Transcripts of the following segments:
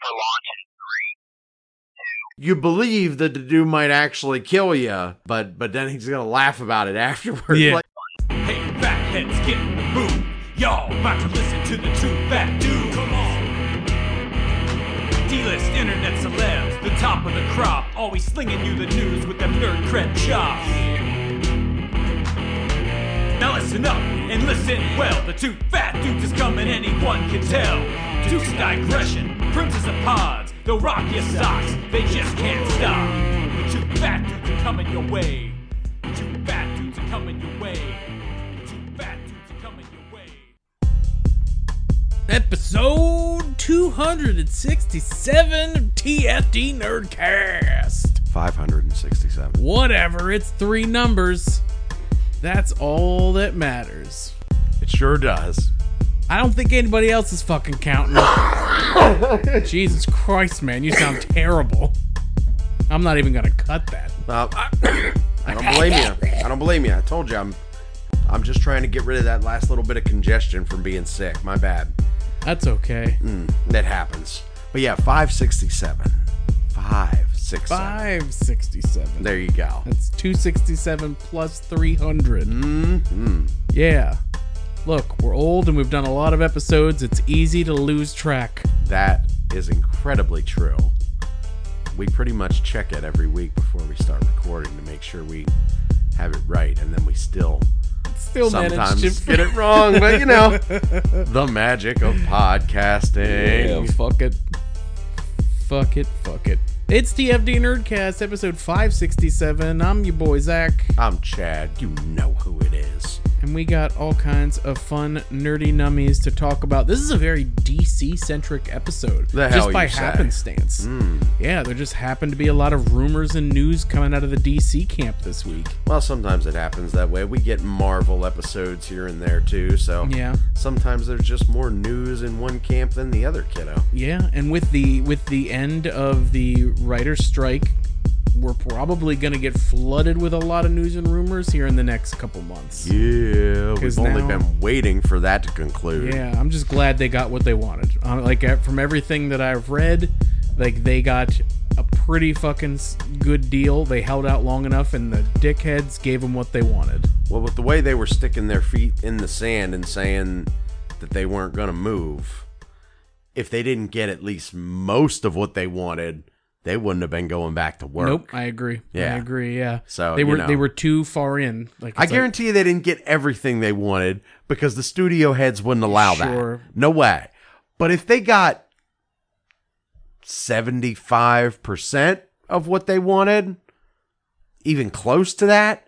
for launch in three. You believe that the dude might actually kill you, but but then he's gonna laugh about it afterwards. Yeah. Like, Hey, fatheads, get in the mood. Y'all about to listen to the two fat dude. Come on. D-list internet celebs, the top of the crop, always slinging you the news with them nerd cred chops. Now listen up and listen well. The two fat dudes is coming, anyone can tell. Duke's digression, princes of pods, they'll rock your socks, they just can't stop. Two fat dudes are coming your way. Two fat dudes are coming your way. Two fat dudes are coming your way. Episode 267 of TFD Nerdcast. 567. Whatever, it's three numbers. That's all that matters. It sure does. I don't think anybody else is fucking counting. Jesus Christ, man, you sound terrible. I'm not even gonna cut that. Uh, I don't blame you. I don't blame you. I told you I'm I'm just trying to get rid of that last little bit of congestion from being sick. My bad. That's okay. That happens. But yeah, 567. 567. 567. There you go. That's 267 plus 300. Mm-hmm. Yeah. Look, we're old and we've done a lot of episodes. It's easy to lose track. That is incredibly true. We pretty much check it every week before we start recording to make sure we have it right, and then we still Still sometimes to get it wrong. But you know, the magic of podcasting. Yeah, fuck it. Fuck it, fuck it. It's TFD Nerdcast, episode 567. I'm your boy Zach, I'm Chad. You know who it is. And we got all kinds of fun, nerdy nummies to talk about. This is a very DC centric episode. The just by happenstance. Hmm. Yeah, there just happened to be a lot of rumors and news coming out of the DC camp this week. Well, sometimes it happens that way. We get Marvel episodes here and there too, so Yeah. sometimes there's just more news in one camp than the other, kiddo. Yeah, and with the with the end of the writer's strike, we're probably gonna get flooded with a lot of news and rumors here in the next couple months. Yeah, we've only been waiting for that to conclude. Yeah, I'm just glad they got what they wanted. Uh, like uh, from everything that I've read, like they got a pretty fucking good deal. They held out long enough, and the dickheads gave them what they wanted. Well, with the way they were sticking their feet in the sand and saying that they weren't going to move, if they didn't get at least most of what they wanted, they wouldn't have been going back to work. Nope, I agree. Yeah. I agree. Yeah. So, they you were know. they were too far in. Like I it's like- guarantee you they didn't get everything they wanted because the studio heads wouldn't allow Sure. that. No way. But if they got 75% of what they wanted, even close to that,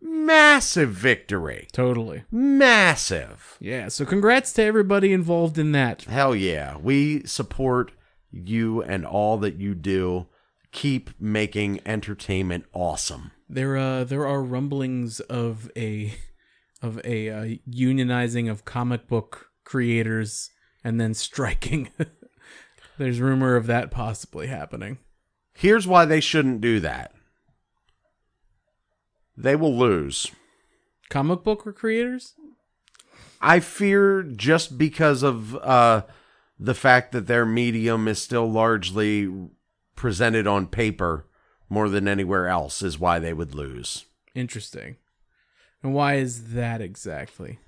massive victory. totally. Massive. Yeah. So congrats to everybody involved in that. Hell yeah. We support you and all that you do. Keep making entertainment awesome. There, uh, there are rumblings of a, of a uh, unionizing of comic book creators and then striking. There's rumor of that possibly happening. Here's why they shouldn't do that. They will lose. Comic book creators? I fear just because of uh, the fact that their medium is still largely presented on paper more than anywhere else is why they would lose. Interesting. And why is that exactly?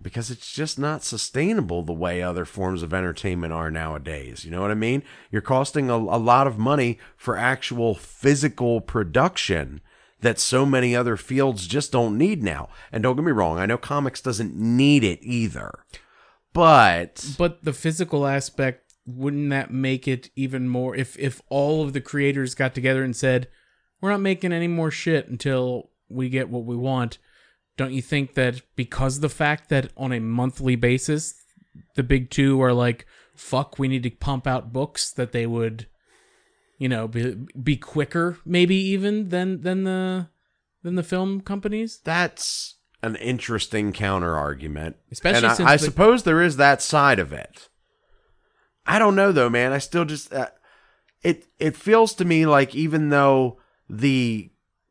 Because it's just not sustainable the way other forms of entertainment are nowadays. You know what I mean? You're costing a, a lot of money for actual physical production that so many other fields just don't need now. And don't get me wrong, I know comics doesn't need it either. But But the physical aspect wouldn't that make it even more if if all of the creators got together and said, "We're not making any more shit until we get what we want." Don't you think that because of the fact that on a monthly basis the big 2 are like, "Fuck, we need to pump out books," that they would you know, be be quicker maybe even than than the than the film companies? that's an interesting counter argument. Especially and I, I suppose there is that side of it. I don't know though, man. I still just uh, it it feels to me like even though the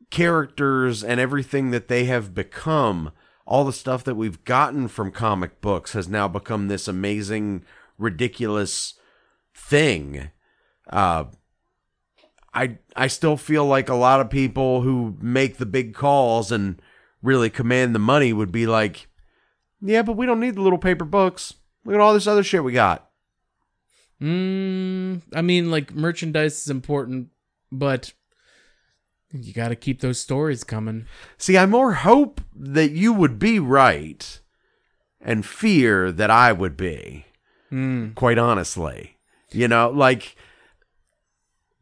characters and everything that they have become, all the stuff that we've gotten from comic books has now become this amazing ridiculous thing. Uh, I I still feel like a lot of people who make the big calls and really command the money would be like, yeah, but we don't need the little paper books. Look at all this other shit we got. Mm, I mean, like merchandise is important, but you got to keep those stories coming. See, I more hope that you would be right and fear that I would be. Mm. Quite honestly. You know, like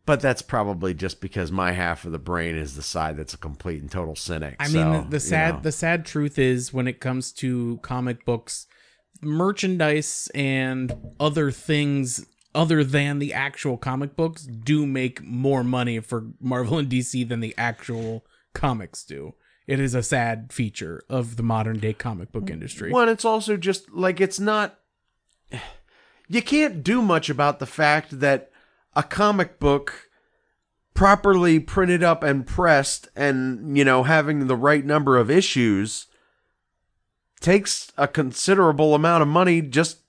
but that's probably just because my half of the brain is the side that's a complete and total cynic. I So, mean, the, the you sad know. the sad truth is when it comes to comic books, merchandise and other things other than the actual comic books do make more money for Marvel and DC than the actual comics do. It is a sad feature of the modern day comic book industry. One, it's also just like it's not. You can't do much about the fact that a comic book properly printed up and pressed and, you know, having the right number of issues takes a considerable amount of money just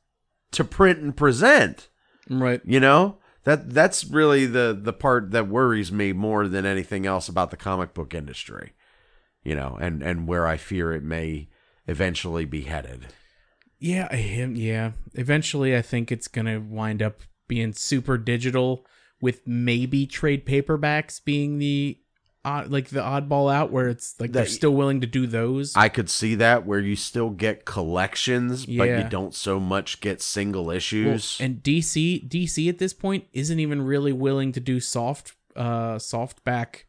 to print and present, Right. you know? That that's really the the part that worries me more than anything else about the comic book industry. You know, and and where I fear it may eventually be headed. Yeah, Yeah. Eventually, I think it's gonna wind up being super digital, with maybe trade paperbacks being the odd, like the oddball out, where it's like they're still willing to do those. I could see that where you still get collections, but you don't so much get single Well, issues. and DC, DC at this point isn't even really willing to do soft, uh, softback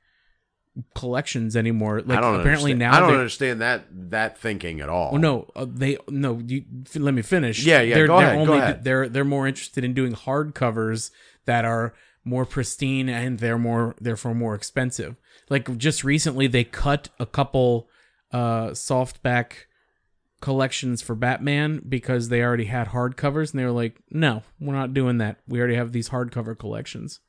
collections anymore. Like I don't apparently understand. now I don't understand that that thinking at all. Oh no, uh, they no. You f- let me finish. Yeah, yeah, They're, go they're ahead, go ahead. They're they're more interested in doing hardcovers that are more pristine and they're more therefore more expensive. Like just recently, they cut a couple uh softback collections for Batman because they already had hardcovers, and they were like, "No, we're not doing that. We already have these hardcover collections."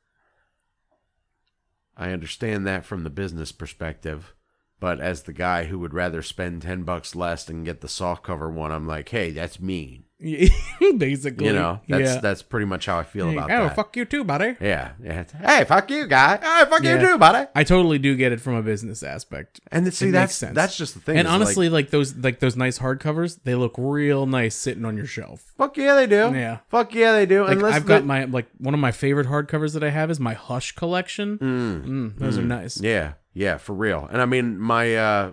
I understand that from the business perspective, but as the guy who would rather spend ten bucks less and get the softcover one, I'm like, hey, that's mean. Basically, You know, that's yeah. that's pretty much how I feel about oh, that. fuck you too, buddy. Yeah, yeah. Hey, fuck you, guy. Hey, fuck Yeah. you too, buddy. I totally do get it from a business aspect. And see, that's makes sense. that's just the thing. and is, like, honestly, like, those like those nice hardcovers, they look real nice sitting on your shelf. fuck yeah, they do. Yeah. fuck yeah, they do. Like Unless I've got my like one of my favorite hardcovers that I have is my Hush collection. Mm, those are nice. Yeah, yeah, for real. And I mean, my uh,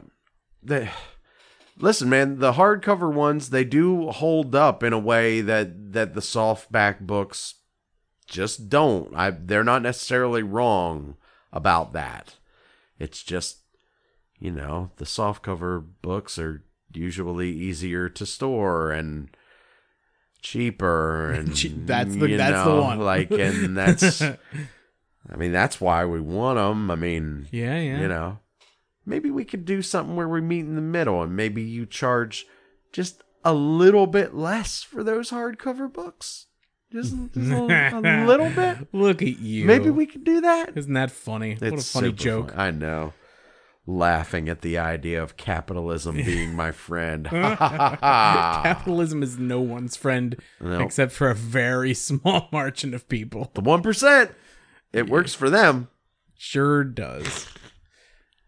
the listen, man, the hardcover ones they do hold up in a way that that the softback books just don't. I they're not necessarily wrong about that. It's just you know the softcover books are usually easier to store and cheaper and that's the- that's the one. like and that's I mean that's why we want them. I mean Yeah, yeah. you know maybe we could do something where we meet in the middle and maybe you charge just a little bit less for those hardcover books just, just a, a little bit Look at you. maybe we could do that Isn't that funny? what a funny joke. fun. i know laughing at the idea of capitalism being my friend. Capitalism is no one's friend No. except for a very small margin of people. the 1% it works for them Sure does.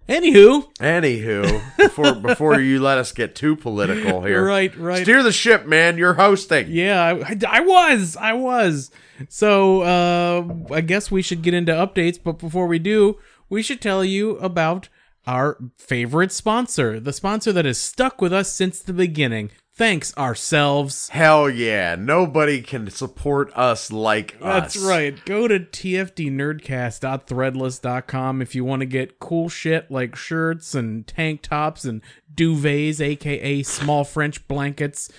Anywho, anywho before before you let us get too political here right, right. steer the ship man you're hosting Yeah, I, I was. I was. So, uh, I guess we should get into updates, but before we do, we should tell you about our favorite sponsor, the sponsor that has stuck with us since the beginning. Thanks ourselves. Hell yeah. Nobody can support us like That's us. That's right. Go to tfdnerdcast.threadless.com if you want to get cool shit like shirts and tank tops and duvets, aka small French blankets,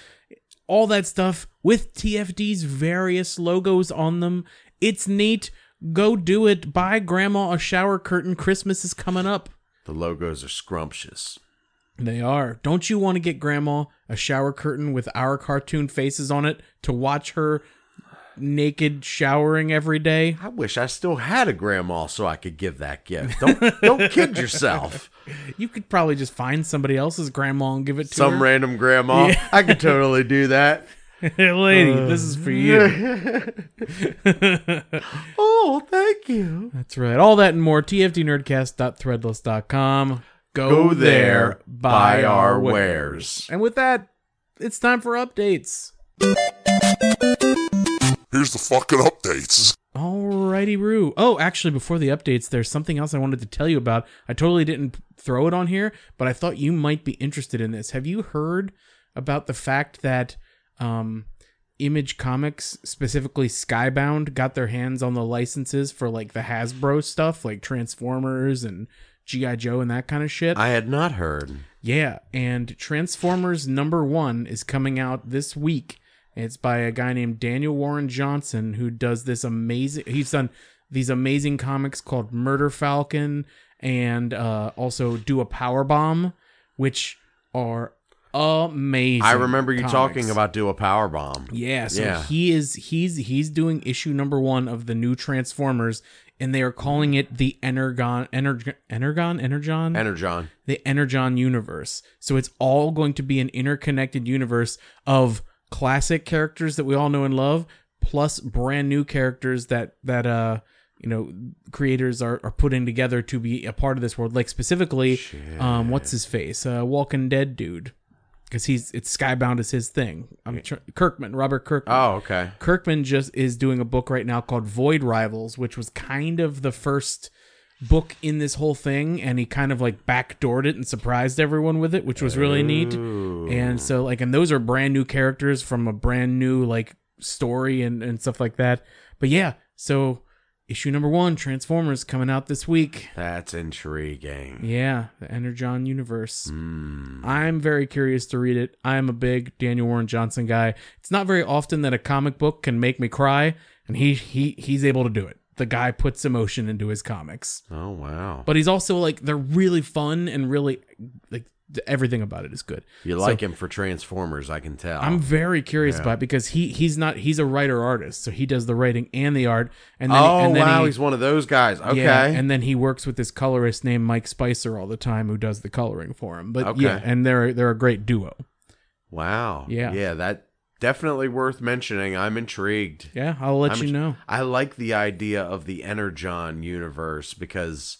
all that stuff with TFD's various logos on them. It's neat. Go do it. Buy grandma a shower curtain. Christmas is coming up. The logos are scrumptious. They are. Don't you want to get grandma a shower curtain with our cartoon faces on it to watch her naked showering every day? I wish I still had a grandma so I could give that gift. Don't don't kid yourself. You could probably just find somebody else's grandma and give it to Some her. random grandma. I could totally do that. Hey, lady, uh. this is for you. oh, thank you. That's right. All that and more. TFDnerdcast.threadless.com. Go, Go there, buy our wares. And with that, it's time for updates. Here's the fucking updates. Alrighty, Roo. Oh, actually, before the updates, there's something else I wanted to tell you about. I totally didn't throw it on here, but I thought you might be interested in this. Have you heard about the fact that um, Image Comics, specifically Skybound, got their hands on the licenses for like the Hasbro stuff, like Transformers and G.I. Joe and that kind of shit? I had not heard. Yeah, and Transformers number one is coming out this week. It's by a guy named Daniel Warren Johnson who does this amazing. He's done these amazing comics called Murder Falcon and uh, also Do a Power Bomb, which are amazing. I remember you comics. talking about do a power bomb. Yeah, so Yeah. he is he's he's doing issue number one of the new Transformers, and they are calling it the Energon Energon Energon Energon Energon. the Energon universe. So it's all going to be an interconnected universe of classic characters that we all know and love, plus brand new characters that that uh you know creators are, are putting together to be a part of this world. Like specifically, um, what's his face? Uh, Walking Dead dude, because he's it's Skybound is his thing. I'm tr- Kirkman, Robert Kirkman. Oh, okay. Kirkman just is doing a book right now called Void Rivals, which was kind of the first book in this whole thing, and he kind of like backdoored it and surprised everyone with it, which was really neat. And so like, and those are brand new characters from a brand new like story and and stuff like that. But yeah, so issue number one, Transformers, coming out this week. That's intriguing. Yeah, the Energon universe. Hmm. I'm very curious to read it. I'm a big Daniel Warren Johnson guy. It's not very often that a comic book can make me cry, and he he he's able to do it. The guy puts emotion into his comics, Oh, wow. but he's also like they're really fun and really like everything about it is good. You So- like him for Transformers, I can tell. I'm very curious about it because he he's not he's a writer artist, so he does the writing and the art, and then oh, and then wow. he, He's one of those guys. Okay. yeah, and then he works with this colorist named Mike Spicer all the time, who does the coloring for him. But Okay. yeah, and they're they're a great duo. wow. Yeah. Yeah, that definitely worth mentioning. I'm intrigued. Yeah, I'll let I'm you int- know. I like the idea of the Energon universe because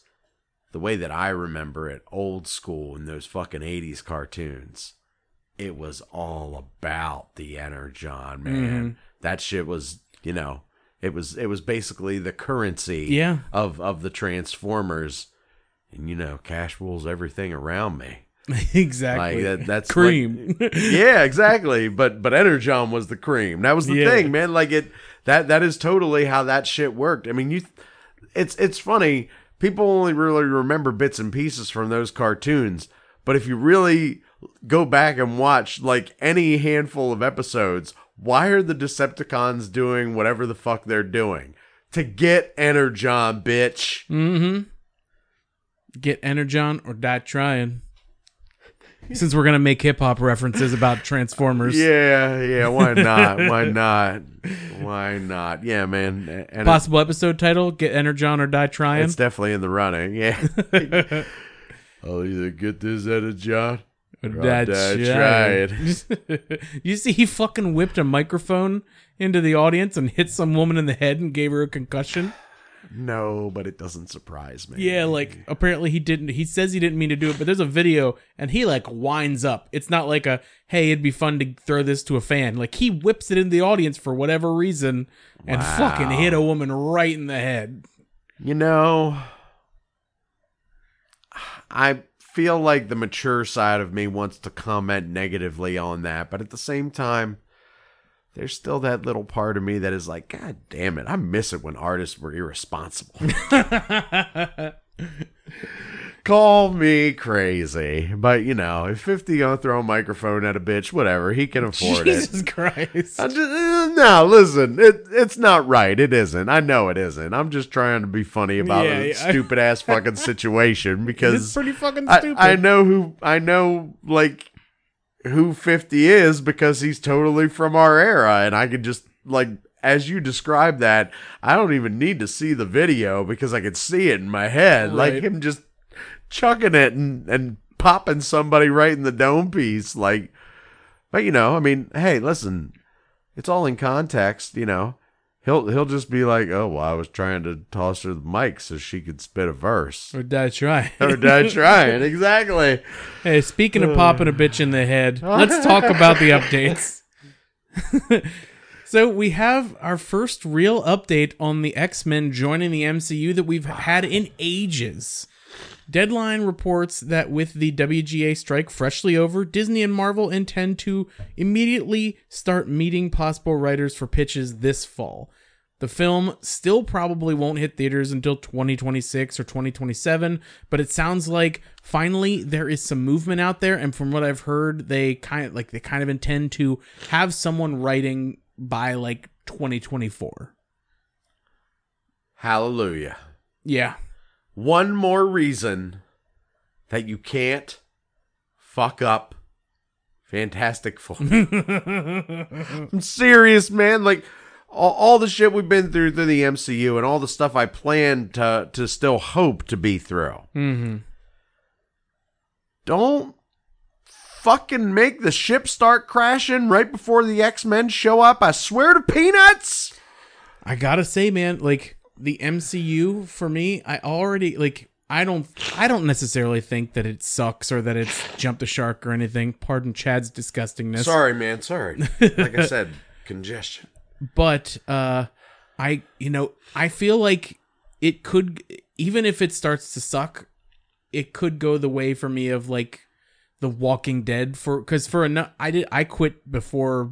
the way that I remember it, old school in those fucking 80s cartoons, it was all about the Energon, man. Mm-hmm. That shit was, you know, it was it was basically the currency Yeah. of of the Transformers. And you know, cash rules everything around me. exactly. Like that, that's cream. like- yeah, exactly. But but Energon was the cream. That was the Yeah. thing, man. Like it that that is totally how that shit worked. I mean, you it's it's funny. People only really remember bits and pieces from those cartoons, but if you really go back and watch like any handful of episodes, why are the Decepticons doing whatever the fuck they're doing? To get Energon, bitch. mm-hmm. Get Energon or die trying. Since we're gonna make hip hop references about Transformers, Yeah, yeah. Why not? why not? Why not? Yeah, man. And possible episode title: Get Energon or die trying. it's definitely in the running. Yeah. I'll either get this out of John. Or die die trying. you see, he fucking whipped a microphone into the audience and hit some woman in the head and gave her a concussion. No, but it doesn't surprise me. Yeah, like apparently he didn't. He says he didn't mean to do it, but there's a video and he like winds up. It's not like a hey, it'd be fun to throw this to a fan. Like he whips it in the audience for whatever reason and Wow. fucking hit a woman right in the head. You know, I feel like the mature side of me wants to comment negatively on that, but at the same time, there's still that little part of me that is like, God damn it, I miss it when artists were irresponsible. Call me crazy, but you know, if 50 gonna throw a microphone at a bitch, whatever, he can afford it. Jesus Christ. Just, uh, no, listen, it, it's not right. It isn't. I know it isn't. I'm just trying to be funny about Yeah, a yeah. stupid ass fucking situation because It's pretty fucking I. I know who I know like who 50 is because he's totally from our era and I could just like as you describe that, I don't even need to see the video because I could see it in my head. Like him just chucking it and, and popping somebody right in the dome piece. Like, but you know, I mean, hey, listen, it's all in context, you know. He'll he'll just be like, "Oh, well, I was trying to toss her the mic so she could spit a verse." Or did I try? or did trying exactly. Hey, speaking of popping a bitch in the head, let's talk about the updates. so we have our first real update on the X-Men joining the MCU that we've had in ages. Deadline reports that with the WGA strike freshly over, Disney and Marvel intend to immediately start meeting possible writers for pitches this fall. The film still probably won't hit theaters until 2026 or 2027, but it sounds like finally there is some movement out there and from what I've heard they kind of like they kind of intend to have someone writing by like 2024. Hallelujah. Yeah. One more reason that you can't fuck up Fantastic Four. I'm serious, man. Like all, all the shit we've been through through the MCU and all the stuff I plan to to still hope to be through. Mm-hmm. Don't fucking make the ship start crashing right before the X Men show up. I swear to peanuts. I gotta say, man, like the MCU for me, I already like. I don't. I don't necessarily think that it sucks or that it's jumped the shark or anything. Pardon Chad's disgustingness. Sorry, man. Sorry. Like I said, congestion. but uh i you know i feel like it could even if it starts to suck it could go the way for me of like the walking dead for because for enough i did i quit before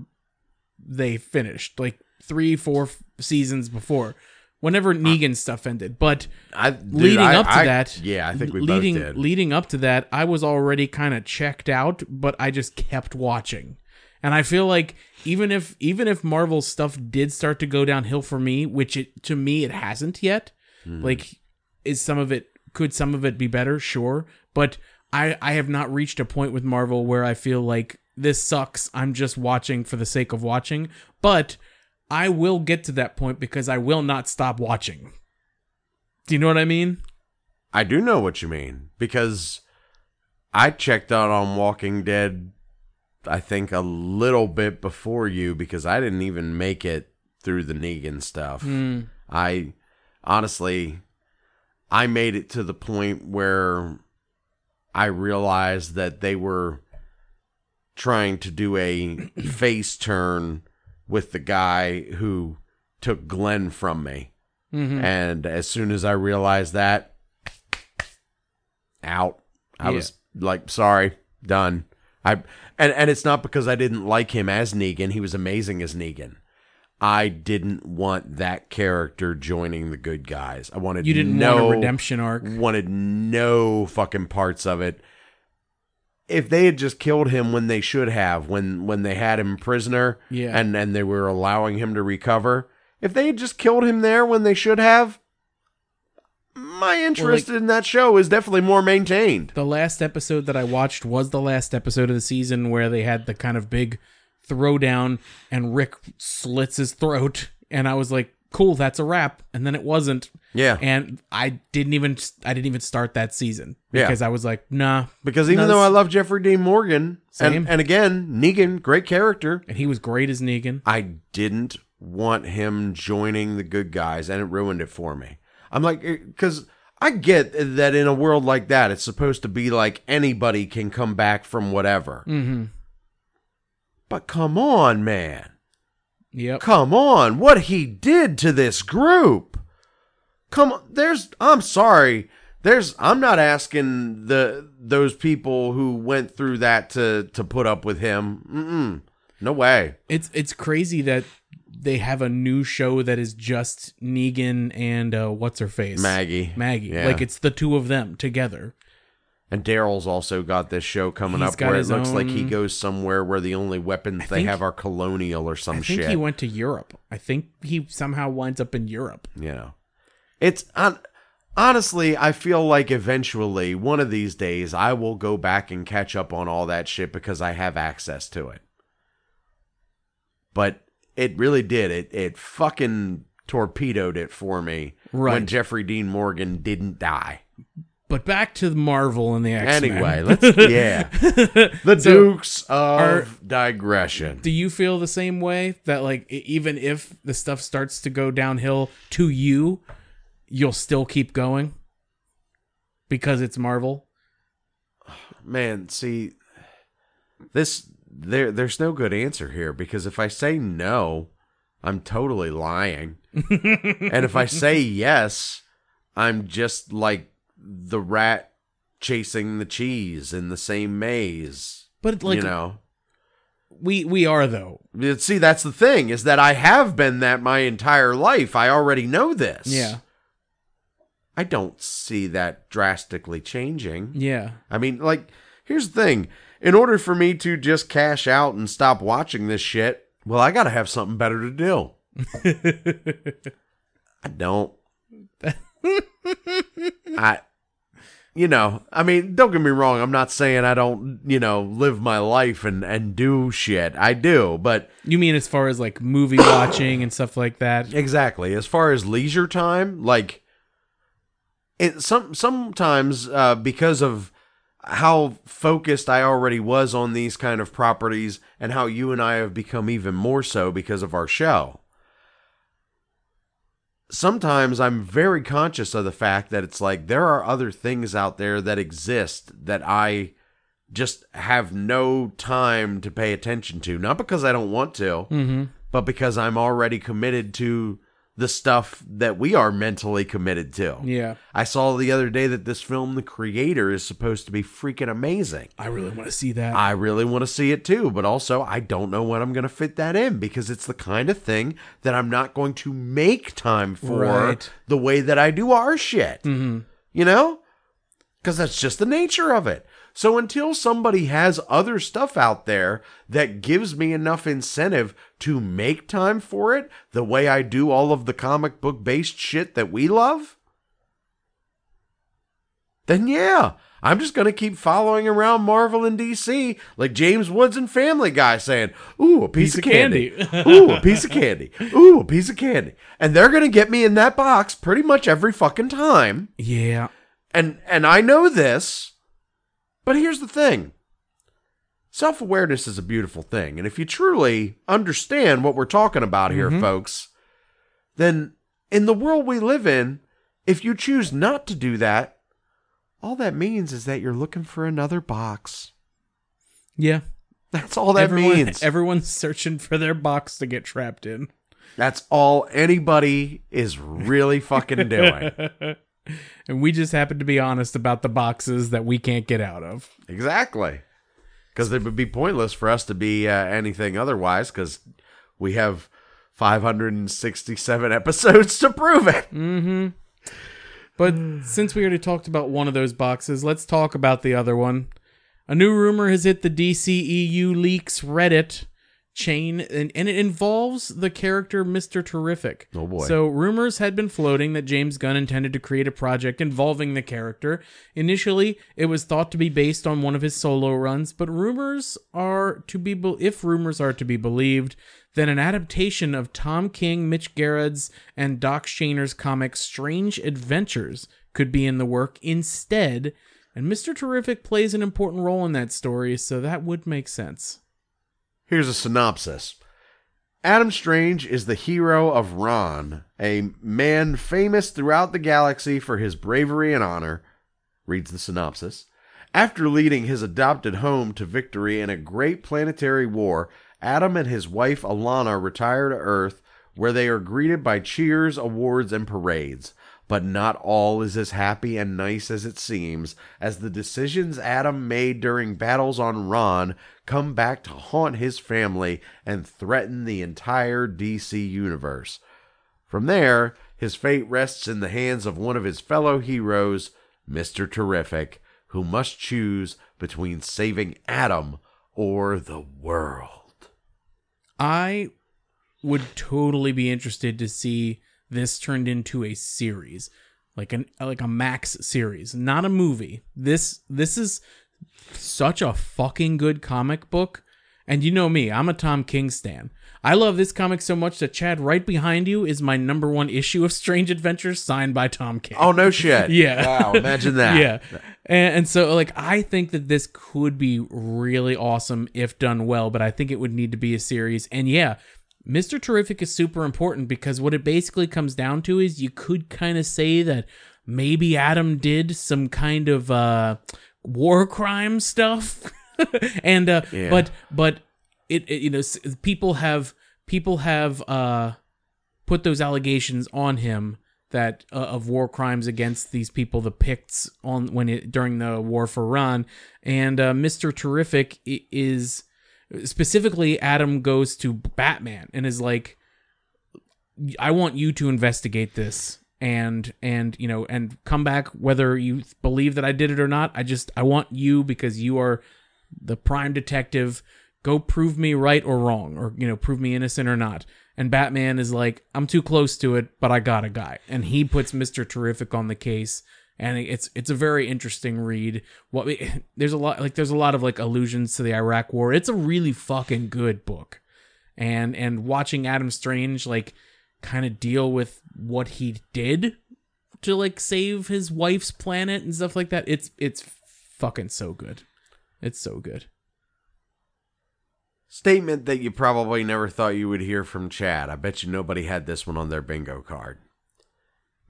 they finished like three four f- seasons before whenever negan stuff ended but I dude, leading I- up to I- that Yeah, I think we leading both did. leading up to that i was already kind of checked out but i just kept watching and i feel like even if even if marvel's stuff did start to go downhill for me which it to me it hasn't yet Hmm. like is some of it could some of it be better sure but i i have not reached a point with marvel where i feel like this sucks i'm just watching for the sake of watching but i will get to that point because i will not stop watching do you know what i mean I do know what you mean because I checked out on Walking Dead. I think a little bit before you because I didn't even make it through the Negan stuff. Hmm. I honestly, I made it to the point where I realized that they were trying to do a face turn with the guy who took Glenn from me. Mm-hmm. And as soon as I realized that, out. I Yeah. was like, sorry, done. I and and it's not because I didn't like him as Negan. He was amazing as Negan. I didn't want that character joining the good guys. I wanted you didn't no, want a redemption arc Wanted no fucking parts of it. If they had just killed him when they should have, when when they had him prisoner, Yeah. and and they were allowing him to recover, if they had just killed him there when they should have, my interest in that show is definitely more maintained. the last episode that I watched was the last episode of the season where they had the kind of big throwdown and Rick slits his throat and I was like, "Cool, that's a wrap." And then it wasn't. Yeah. And I didn't even I didn't even start that season Yeah. because I was like, "Nah." Because even No, though I love Jeffrey Dean Morgan, Same. and, and again, Negan, great character, And he was great as Negan. I didn't want him joining the good guys, and it ruined it for me. I'm like, because I get that in a world like that, it's supposed to be like anybody can come back from whatever. Mm-hmm. But come on, man. Yep. Come on, what he did to this group. Come on, there's I'm sorry. There's I'm not asking the those people who went through that to to put up with him. Mm-mm. No way. It's it's crazy that they have a new show that is just Negan and uh, what's her face Maggie. Maggie. Yeah. Like it's the two of them together. And Daryl's also got this show coming He's up got where it his looks like he own- goes somewhere where the only weapons they think- have are colonial or some I think shit. he went to Europe. I think he somehow winds up in Europe. you know it's on honestly i feel like eventually one of these days i will go back and catch up on all that shit because i have access to it but it really did it it fucking torpedoed it for me when Right. jeffrey dean morgan didn't die But back to Marvel and the X Men. Anyway, let's yeah. The Dukes of are- digression. do you feel the same way that like e- even if the stuff starts to go downhill to you, you'll still keep going because it's Marvel? Man, see this there there's no good answer here because if I say no, I'm totally lying. and if I say yes, I'm just like the rat chasing the cheese in the same maze. But like you know. we we are though. See, that's the thing is that I have been that my entire life. I already know this. Yeah. I don't see that drastically changing. Yeah. I mean, like, here's the thing. In order for me to just cash out and stop watching this shit, well, I got to have something better to do. I don't. I, you know, I mean, don't get me wrong. I'm not saying I don't, you know, live my life and and do shit. I do, but You mean as far as like movie watching and stuff like that? Exactly. As far as leisure time, like it some sometimes uh, because of how focused I already was on these kind of properties and how you and I have become even more so because of our show. Sometimes I'm very conscious of the fact that it's like there are other things out there that exist that I just have no time to pay attention to. Not because I don't want to, Mm-hmm. but because I'm already committed to the stuff that we are mentally committed to. Yeah. I saw the other day that this film, The Creator, is supposed to be freaking amazing. I really want to see that. I really want to see it too, but also I don't know when I'm going to fit that in because it's the kind of thing that I'm not going to make time for Right. the way that I do our shit. mm-hmm. You know? Because that's just the nature of it. So until somebody has other stuff out there that gives me enough incentive to make time for it, the way I do all of the comic book based shit that we love, then yeah, I'm just going to keep following around Marvel and DC like James Woods and Family Guy saying, Ooh, a piece, of candy. Ooh, a piece of candy. Ooh, a piece of candy. And they're going to get me in that box pretty much every fucking time Yeah. and and I know this, but here's the thing. Self-awareness is a beautiful thing, and if you truly understand what we're talking about here, mm-hmm. folks, then in the world we live in, if you choose not to do that, all that means is that you're looking for another box. Yeah. That's all that Everyone, means. everyone's searching for their box to get trapped in. That's all anybody is really fucking doing. And we just happen to be honest about the boxes that we can't get out of. Exactly. Because it would be pointless for us to be uh, anything otherwise, because we have 567 episodes to prove it. Mm-hmm. But since we already talked about one of those boxes, let's talk about the other one. A new rumor has hit the DCEU leaks Reddit chain, and, and it involves the character Mr. Terrific. Oh, boy. So rumors had been floating that James Gunn intended to create a project involving the character. Initially, it was thought to be based on one of his solo runs, but rumors are to be be- if rumors are to be believed, then an adaptation of Tom King, Mitch Gerads', and Doc Shaner's comic Strange Adventures could be in the work instead. And Mr. Terrific plays an important role in that story, so that would make sense. Here's a synopsis Adam Strange is the hero of Rann, a man famous throughout the galaxy for his bravery and honor. Reads the synopsis. After leading his adopted home to victory in a great planetary war, Adam and his wife Alanna retire to Earth, where they are greeted by cheers, awards, and parades. But not all is as happy and nice as it seems, as the decisions Adam made during battles on Rann come back to haunt his family and threaten the entire DC universe. From there, his fate rests in the hands of one of his fellow heroes, Mr. Terrific, who must choose between saving Adam or the world. I would totally be interested to see this turned into a series, like an like a Max series, not a movie. This this is such a fucking good comic book, And you know me, I'm a Tom King stan. I love this comic so much that Chad, right behind you, is my number one issue of Strange Adventures signed by Tom King. Oh no shit. Yeah. Wow. Imagine that. Yeah. And, and so, like, I think that this could be really awesome if done well, but I think it would need to be a series. And yeah, Mr. Terrific is super important because what it basically comes down to is you could kind of say that maybe Adam did some kind of uh, war crime stuff. and uh Yeah. but but it, it you know people have people have uh put those allegations on him that uh, of war crimes against these people, the Pykkts, on when it during the war for Rann, and uh, Mister Terrific is specifically Adam goes to Batman and is like, I want you to investigate this and and you know and come back whether you believe that I did it or not. I just I want you because you are the prime detective. Go prove me right or wrong, or you know, prove me innocent or not. And Batman is like, I'm too close to it, but I got a guy, and he puts Mister Terrific on the case, and it's it's a very interesting read. What there's a lot like there's a lot of like allusions to the Iraq War. It's a really fucking good book, and and watching Adam Strange like kind of deal with what he did to like save his wife's planet and stuff like that. It's it's fucking so good. It's so good. Statement that you probably never thought you would hear from Chad. I bet you nobody had this one on their bingo card.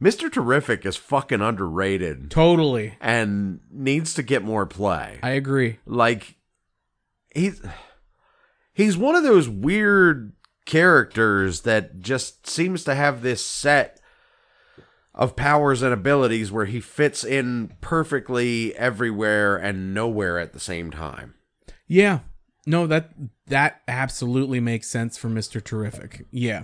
Mr. Terrific is fucking underrated Totally. and needs to get more play. I agree. like he's he's one of those weird characters that just seems to have this set of powers and abilities where he fits in perfectly everywhere and nowhere at the same time. Yeah. No, that that absolutely makes sense for Mr. Terrific. Yeah.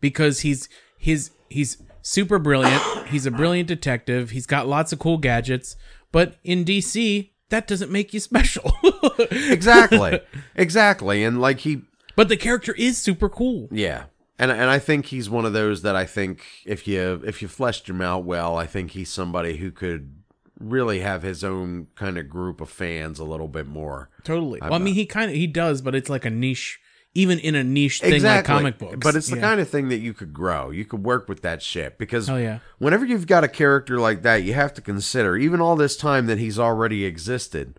Because he's he's he's super brilliant. He's a brilliant detective. He's got lots of cool gadgets, but in DC, that doesn't make you special. Exactly. exactly. And like he but the character is super cool. yeah. And and I think he's one of those that I think if you if you fleshed him out well, I think he's somebody who could really have his own kind of group of fans a little bit more. Totally. Well, I mean, he kind of he does, but it's like a niche, even in a niche thing exactly. like comic books. But it's the Yeah. kind of thing that you could grow. You could work with that shit because Oh, yeah. whenever you've got a character like that, you have to consider even all this time that he's already existed.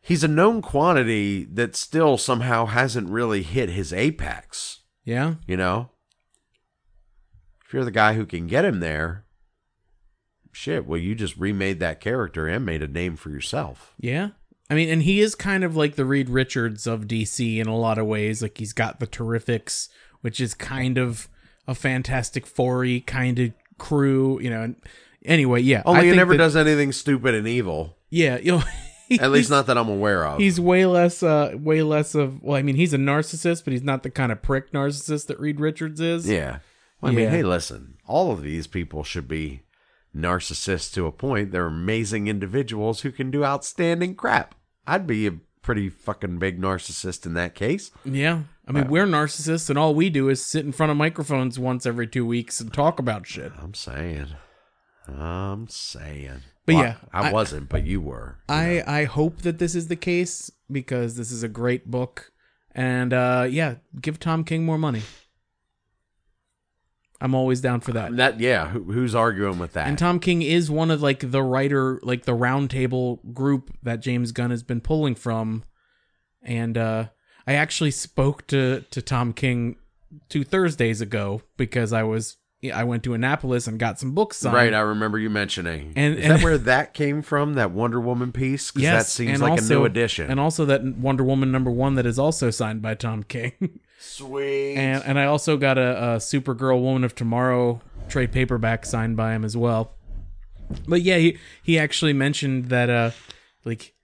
He's a known quantity that still somehow hasn't really hit his apex, Yeah. you know? If you're the guy who can get him there, shit, well you just remade that character and made a name for yourself. Yeah. I mean, and he is kind of like the Reed Richards of DC in a lot of ways. Like he's got the Terrifics, which is kind of a Fantastic Four kind of crew, you know. And anyway, yeah. I Only he never that- does anything stupid and evil. Yeah, you know. At least not that I'm aware of. He's way less, uh, way less of. Well, I mean, he's a narcissist, but he's not the kind of prick narcissist that Reed Richards is. Yeah. Well, I mean, Yeah. hey, listen, all of these people should be narcissists to a point. They're amazing individuals who can do outstanding crap. I'd be a pretty fucking big narcissist in that case. Yeah. I mean, we're narcissists, and all we do is sit in front of microphones once every two weeks and talk about shit. I'm saying. I'm saying. But Well, yeah, I, I- wasn't, but you were. I I hope that this is the case because this is a great book, and uh, yeah, give Tom King more money. I'm always down for that. That yeah, who, who's arguing with that? And Tom King is one of like the writer, like the roundtable group that James Gunn has been pulling from. And uh, I actually spoke to to Tom King two Thursdays ago because I was I went to Annapolis and got some books signed. right, I remember you mentioning. And- Is and- that where that came from? That Wonder Woman piece? Because that seems like also- a new addition. And also that Wonder Woman number one that is also signed by Tom King. Sweet. and and I also got a, a Supergirl Woman of Tomorrow trade paperback signed by him as well. But yeah, he he actually mentioned that uh like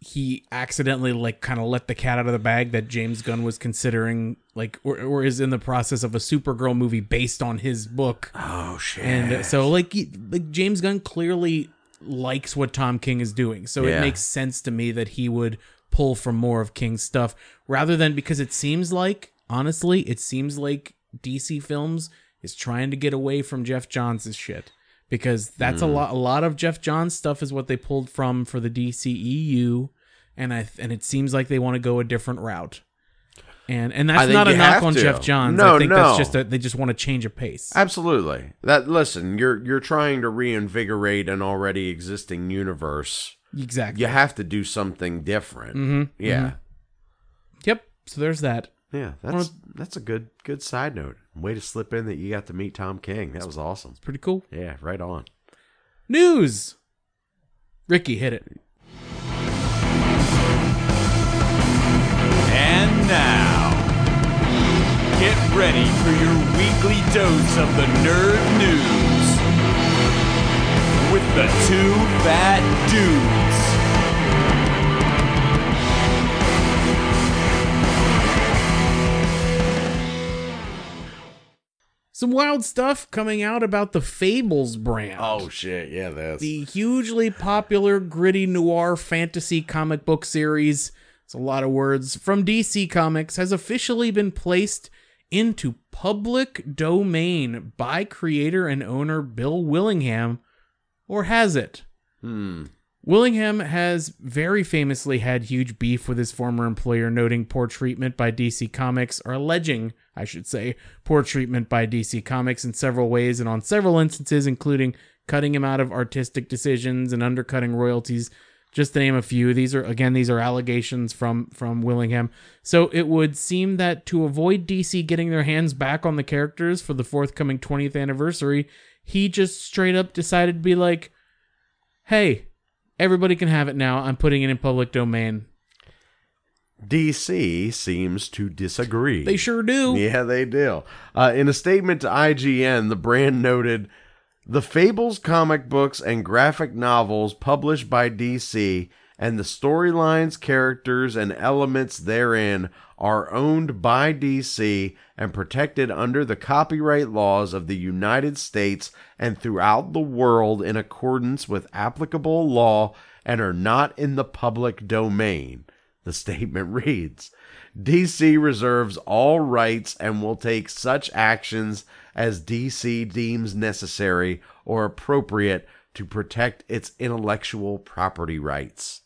he accidentally like kind of let the cat out of the bag that James Gunn was considering like or, or is in the process of a Supergirl movie based on his book. oh shit. And so like he- like James Gunn clearly likes what Tom King is doing. So Yeah. it makes sense to me that he would pull from more of King's stuff rather than because it seems like honestly, it seems like DC Films is trying to get away from Geoff Johns' shit. Because that's a hmm. lot a lot of Geoff Johns stuff is what they pulled from for the DCEU and I and it seems like they want to go a different route. And and that's not a knock on to. Geoff Johns. No, I think no. that's just a, they just want to change a pace. Absolutely. That listen, you're you're trying to reinvigorate an already existing universe. Exactly. You have to do something different. Mhm, Yeah. Yep. So there's that. Yeah, that's that's a good good side note. Way to slip in that you got to meet Tom King. That was awesome. Pretty cool. Yeah, right on. News. Ricky hit it. And now, get ready for your weekly dose of the nerd news with the two fat dudes. Some wild stuff coming out about the Fables brand. Oh shit, yeah, that's the hugely popular gritty noir fantasy comic book series, it's a lot of words, from DC Comics has officially been placed into public domain by creator and owner Bill Willingham, or has it? hmm. Willingham has very famously had huge beef with his former employer, noting poor treatment by DC Comics, or alleging, I should say, poor treatment by DC Comics in several ways and on several instances, including cutting him out of artistic decisions and undercutting royalties. Just to name a few, these are again these are allegations from from Willingham. So it would seem that to avoid DC getting their hands back on the characters for the forthcoming 20th anniversary, he just straight up decided to be like, "Hey, everybody can have it now. I'm putting it in public domain. DC seems to disagree. They sure do. Yeah, they do. Uh, in a statement to IGN, the brand noted the Fables comic books and graphic novels published by DC and the storylines, characters, and elements therein are owned by DC and protected under the copyright laws of the United States and throughout the world in accordance with applicable law and are not in the public domain. The statement reads DC reserves all rights and will take such actions as DC deems necessary or appropriate to protect its intellectual property rights.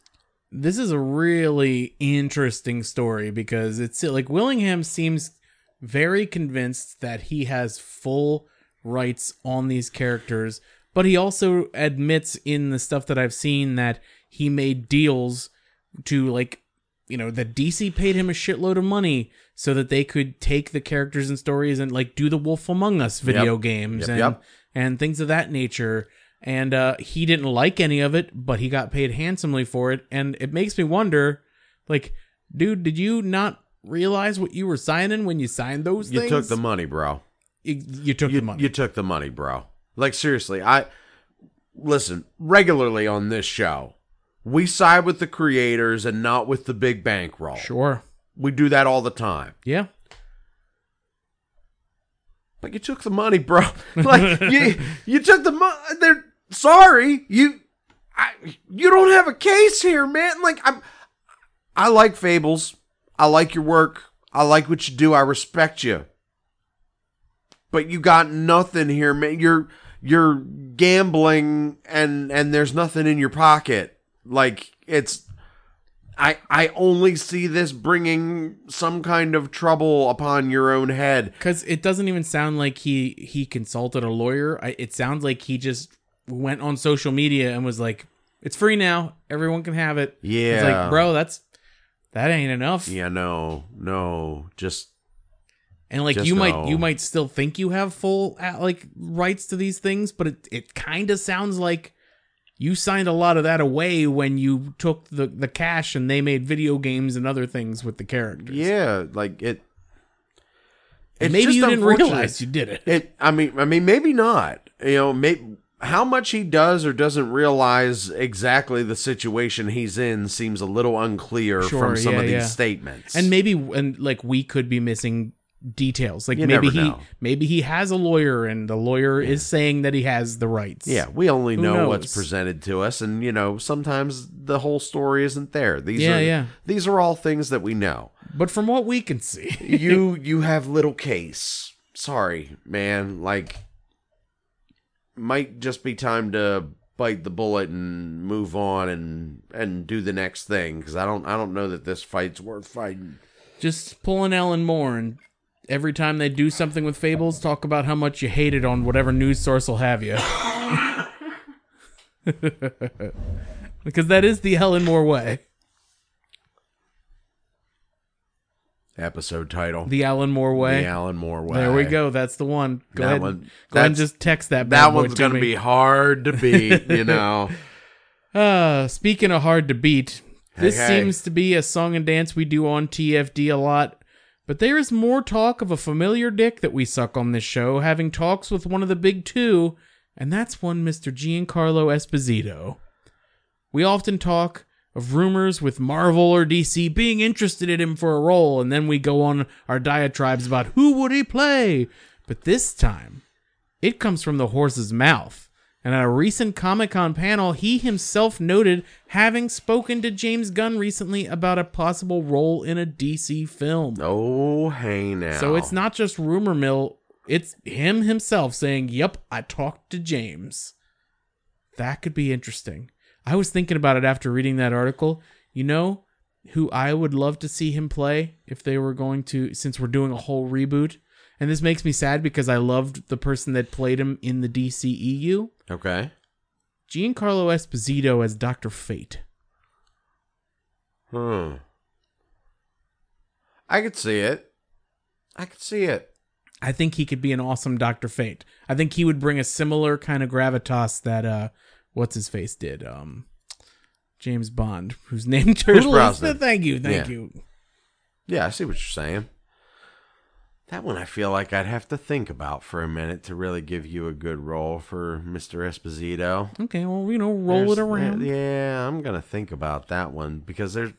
This is a really interesting story because it's like Willingham seems very convinced that he has full rights on these characters, but he also admits in the stuff that I've seen that he made deals to like you know that DC paid him a shitload of money so that they could take the characters and stories and like do the Wolf Among Us video Yep. games Yep, and yep. and things of that nature. And uh, he didn't like any of it, but he got paid handsomely for it. And it makes me wonder, like, dude, did you not realize what you were signing when you signed those You things? took the money, bro. You, you took You, the money. you took the money, bro. Like seriously, I listen regularly on this show. We side with the creators and not with the big bankroll. sure. We do that all the time. Yeah. But you took the money, bro. Like you, you took the money. They're sorry. You, I, you don't have a case here, man. Like I'm, I like Fables. I like your work. I like what you do. I respect you. But you got nothing here, man. You're you're gambling, and and there's nothing in your pocket. Like it's. I, I only see this bringing some kind of trouble upon your own head. Because it doesn't even sound like he he consulted a lawyer. I, it sounds like he just went on social media and was like, "It's free now. Everyone can have it." Yeah, It's like, bro, that's that ain't enough. Yeah, no, no, just And like Just you might you might still think you have full uh, like rights to these things, but it it kind of sounds like you signed a lot of that away when you took the the cash and they made video games and other things with the characters. yeah, like it. And maybe you didn't realize you did it. It. I mean, I mean, maybe not. You know, maybe how much he does or doesn't realize exactly the situation he's in seems a little unclear Sure, from some yeah, of these yeah. statements. and maybe and like we could be missing details. Like You maybe he know. maybe he has a lawyer and the lawyer is saying that he has the rights. yeah, we only Who know what's presented to us, and you know, sometimes the whole story isn't there. These Yeah, are yeah. these are all things that we know. But from what we can see, you you have little case. Sorry, man. Like might just be time to bite the bullet and move on and and do the next thing because I don't I don't know that this fight's worth fighting. Just pull an Alan Moore and every time they do something with Fables, talk about how much you hate it on whatever news source will have you. because that is the Alan Moore way. Episode title: The Alan Moore way. The Alan Moore way. There we go. That's the one. Go That ahead. one- go ahead and just text that. That one's gonna be hard to beat. You know. Uh, speaking of hard to beat, this hey. seems to be a song and dance we do on TFD a lot. But there is more talk of a familiar dick that we suck on this show, having talks with one of the big two, and that's one Mr. Giancarlo Esposito. We often talk of rumors with Marvel or DC being interested in him for a role, and then we go on our diatribes about who would he play. But this time, it comes from the horse's mouth. And at a recent Comic Con panel, he himself noted having spoken to James Gunn recently about a possible role in a DC film. oh, hey now. So it's not just rumor mill, it's him himself saying, Yep, I talked to James. That could be interesting. I was thinking about it after reading that article. You know who I would love to see him play if they were going to, since we're doing a whole reboot? And this makes me sad because I loved the person that played him in the DCEU. okay. Giancarlo Esposito as Dr. Fate. Hmm. I could see it. I could see it. I think he could be an awesome Doctor Fate. I think he would bring a similar kind of gravitas that uh what's his face did. Um James Bond, whose name Turtle. Thank you, thank Yeah. you. Yeah, I see what you're saying. That one I feel like I'd have to think about for a minute to really give you a good role for Mr. Esposito. Okay, well, you know, roll it There's- around. Yeah, I'm gonna think about that one because there's.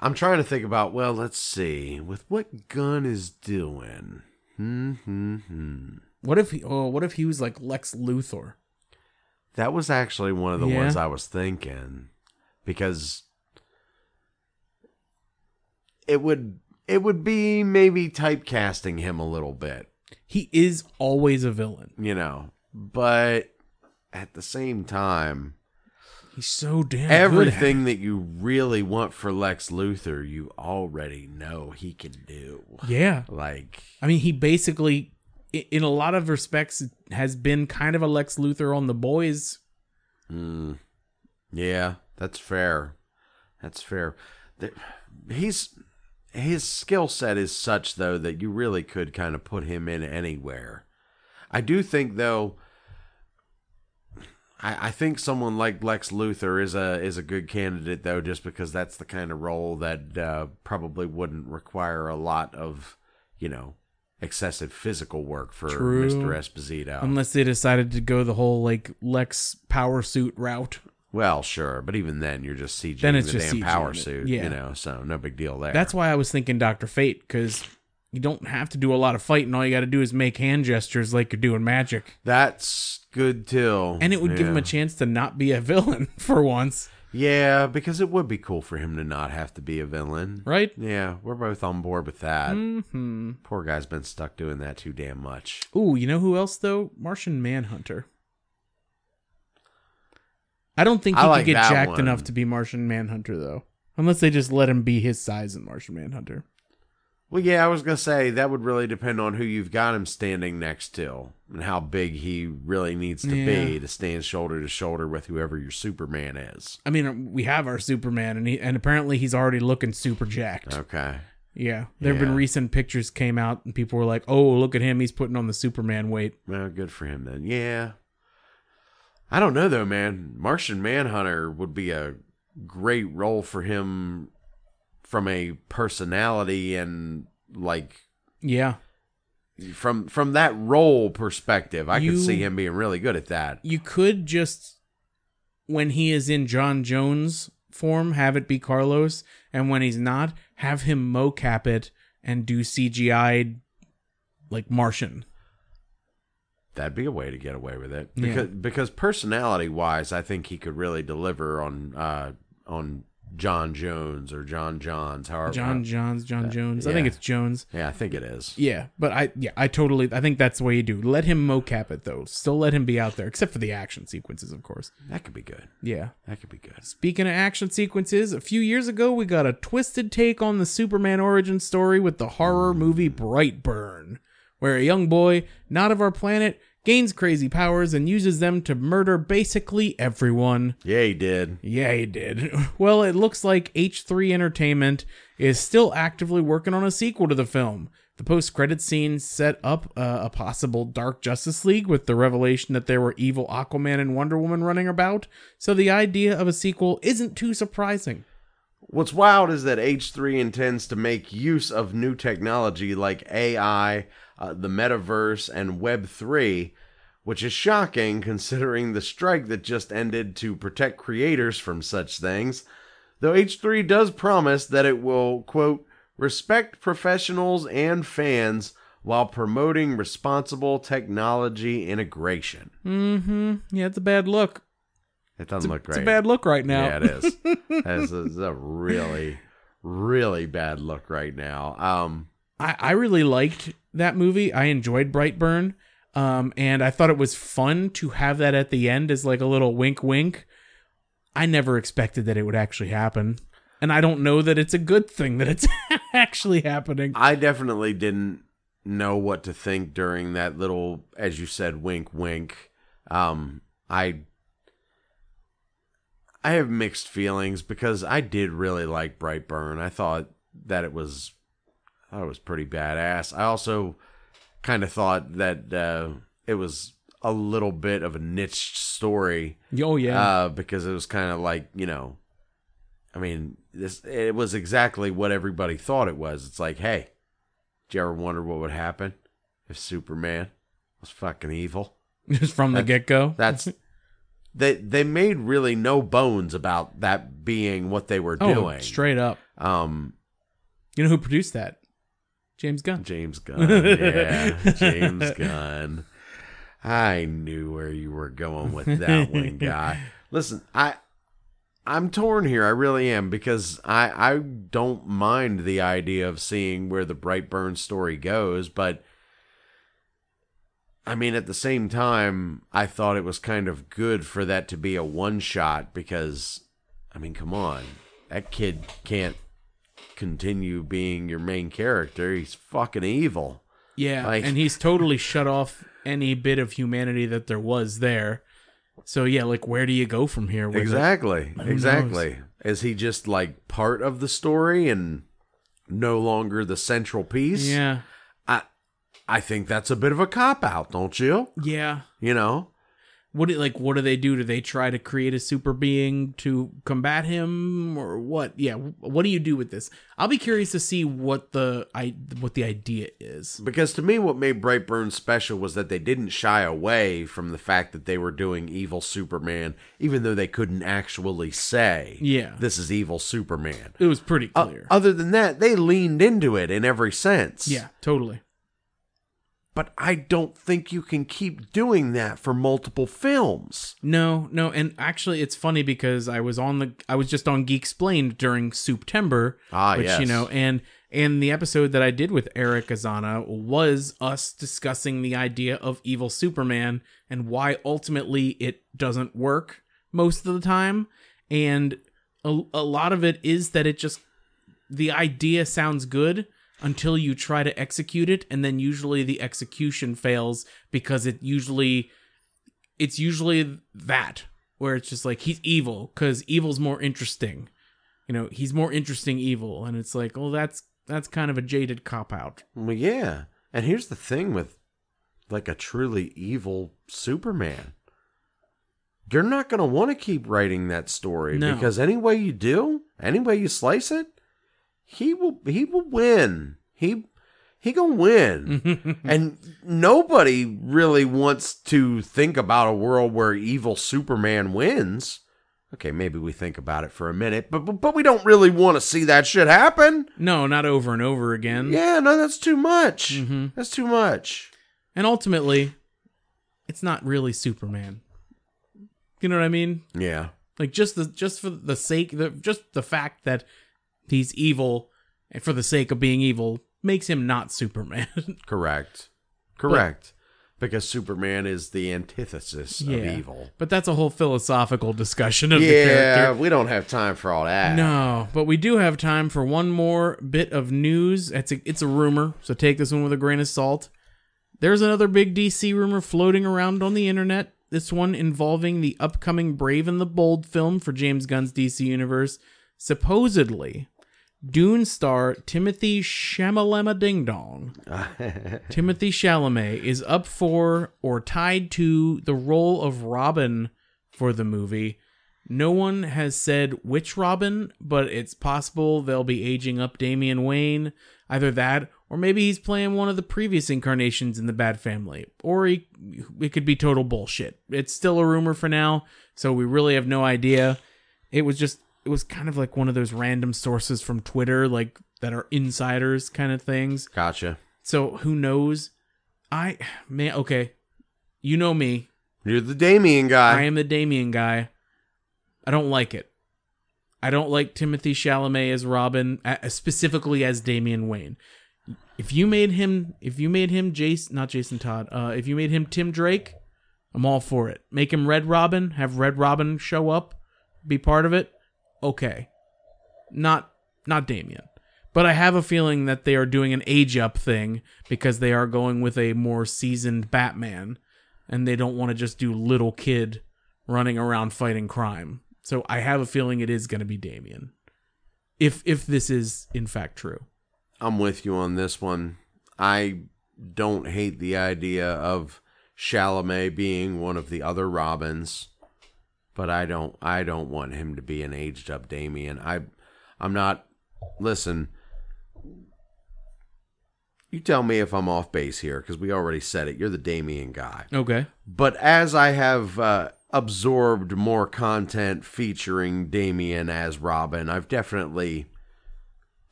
I'm trying to think about. Well, let's see. With what Gunn is doing. Hmm. Hmm. Hmm. What if he oh, what if he was like Lex Luthor? That was actually one of the Yeah. ones I was thinking because it would it would be maybe typecasting him a little bit, He is always a villain. you know. But at the same time, He's so damn good at everything that you really want for Lex Luthor, you already know he can do. Yeah. Like I mean, he basically i- in a lot of respects has been kind of a Lex Luthor on the boys. Mm, yeah, that's fair. That's fair. He's his skill set is such though that you really could kind of put him in anywhere. I do think though. I, I think someone like Lex Luthor is a is a good candidate though, just because that's the kind of role that uh, probably wouldn't require a lot of, you know, excessive physical work for True. Mr. Esposito. Unless they decided to go the whole like Lex power suit route. Well, sure, but even then, you're just CGing Then it's the just damn CGing power it, suit, yeah. you know. So no big deal there. That's why I was thinking Doctor Fate because you don't have to do a lot of fighting. All you got to do is make hand gestures like you're doing magic, that's good too. and it would give him a Yeah. chance to not be a villain for once, yeah, because it would be cool for him to not have to be a villain, right? Yeah, we're both on board with that. Hmm. Poor guy's been stuck doing that too damn much. Ooh, you know who else though? Martian Manhunter. I don't think I he like could get that jacked one. enough to be Martian Manhunter though, unless they just let him be his size in Martian Manhunter. Well, yeah, I was gonna say that would really depend on who you've got him standing next to and how big he really needs to be to stand shoulder to shoulder with whoever your Superman is. I mean, we have our Superman, and he and apparently he's already looking super jacked. Okay. Yeah, there have been recent pictures came out, and people were like, "Oh, look at him! He's putting on the Superman weight." Well, good for him then. Yeah. I don't know though, man. Martian Manhunter would be a great role for him from a personality and like Yeah, from from that role perspective. I You- could see him being really good at that. you could just when he is in John Jones form, have it be Carlos, and when he's not, have him mocap it and do CGI like Martian. That'd be a way to get away with it. Yeah. Because because personality wise, I think he could really deliver on uh on John Jones or John Johns, however. John Johns, John Jones. I think it's Jones. Yeah, I think it is. Yeah, but I yeah, I totally I think that's the way you do. Let him mocap it though. Still let him be out there, except for the action sequences, of course. That could be good. Yeah. That could be good. Speaking of action sequences, a few years ago we got a twisted take on the Superman origin story with the horror movie Brightburn, where a young boy, not of our planet, gains crazy powers and uses them to murder basically everyone. Yeah, he did. Yeah, he did. Well, it looks like H3 Entertainment is still actively working on a sequel to the film. The post credit scene set up uh, a possible Dark Justice League with the revelation that there were evil Aquaman and Wonder Woman running about, so the idea of a sequel isn't too surprising. What's wild is that H3 intends to make use of new technology like AI, uh, the metaverse, and Web3, which is shocking considering the strike that just ended to protect creators from such things. Though H3 does promise that it will, quote, respect professionals and fans while promoting responsible technology integration. Mm-hmm. Yeah, it's a bad look. It doesn't look great. It's a bad look right now. Yeah, it is. That is a really, really bad look right now. Um, I, I really liked that movie. I enjoyed Brightburn. Um, and I thought it was fun to have that at the end as like a little wink wink. I never expected that it would actually happen. And I don't know that it's a good thing that it's actually happening. I definitely didn't know what to think during that little, as you said, wink, wink. Um, I, I have mixed feelings because I did really like Brightburn. I thought that it was, I thought it was pretty badass. I also kind of thought that uh, it was a little bit of a niche story. Oh yeah. uh, because it was kind of like you know, I mean, this it was exactly what everybody thought it was. It's like, hey, did you ever wonder what would happen if Superman was fucking evil? Just from the get go. That's they they made really no bones about that being what they were Oh, doing. straight up. Um, You know who produced that? James Gunn. James Gunn, yeah, James Gunn. I knew where you were going with that one, guy. Listen, I I'm torn here. I really am because I I don't mind the idea of seeing where the Brightburn story goes, but I mean at the same time, I thought it was kind of good for that to be a one shot because I mean, come on. That kid can't continue being your main character. He's fucking evil. Yeah, Like- and he's totally shut off any bit of humanity that there was there. So yeah, like where do you go from here? it? Exactly. knows? Exactly. Is he just like part of the story and no longer the central piece? Yeah, I think that's a bit of a cop out, don't you? yeah. You know? What do, like what do they do? Do they try to create a super being to combat him or what? Yeah, what do you do with this? I'll be curious to see what the I what the idea is. Because to me what made Brightburn special was that they didn't shy away from the fact that they were doing evil Superman, even though they couldn't actually say Yeah. this is evil Superman. It was pretty clear. other than that, they leaned into it in every sense. yeah, totally. But I don't think you can keep doing that for multiple films. No, no, and actually, it's funny because I was on the I was just on Geek Explained during September, Ah, which you know, and and the episode that I did with Eric Azana was us discussing the idea of evil Superman and why ultimately it doesn't work most of the time, and a, a lot of it is that it just the idea sounds good until you try to execute it and then usually the execution fails because it usually it's usually that where it's just like he's evil because evil's more interesting you know he's more interesting evil and it's like well that's that's kind of a jaded cop out Well, yeah. And here's the thing with like a truly evil Superman. You're not going to want to keep writing that story No. because any way you do, any way you slice it, he will he will win. He he gonna win. and nobody really wants to think about a world where evil Superman wins. Okay, maybe we think about it for a minute, but but, but we don't really want to see that shit happen. no not over and over again Yeah, no, that's too much. Mhm. That's too much. and ultimately it's not really superman you know what i mean Yeah. Like just the just for the sake the just the fact that he's evil and for the sake of being evil makes him not Superman. Correct. Correct. because Superman is the antithesis yeah. of evil. But that's a whole philosophical discussion of the Yeah, character. we don't have time for all that. No, but we do have time for one more bit of news. It's a it's a rumor, so take this one with a grain of salt. There's another big DC rumor floating around on the internet. This one involving the upcoming Brave and the Bold film for James Gunn's DC universe. Supposedly, Dune star Timothy Chalamet Ding Dong Timothy Chalamet is up for or tied to the role of Robin for the movie. No one has said which Robin, but it's possible they'll be aging up Damian Wayne. Either that, or maybe he's playing one of the previous incarnations in the Bad Family. Or he, it could be total bullshit. It's still a rumor for now, so we really have no idea. It was just, it was kind of like one of those random sources from Twitter, like that are insiders kind of things. Gotcha. So who knows? I man, okay. You know me. You're the Damian guy. I am the Damian guy. I don't like it. I don't like Timothy Chalamet as Robin, specifically as Damian Wayne. If you made him, if you made him Jason, not Jason Todd, uh, if you made him Tim Drake, I'm all for it. Make him Red Robin, have Red Robin show up, be part of it. Okay, not not Damian, but I have a feeling that they are doing an age up thing because they are going with a more seasoned Batman, and they don't want to just do little kid running around fighting crime. So I have a feeling it is going to be Damian. If if this is in fact true. I'm with you on this one. I don't hate the idea of Chalamet being one of the other Robins, but I don't I don't want him to be an aged up Damian. I I'm not listen. You tell me if I'm off base here because we already said it. You're the Damian guy. Okay. But as I have uh, absorbed more content featuring Damian as Robin, I've definitely,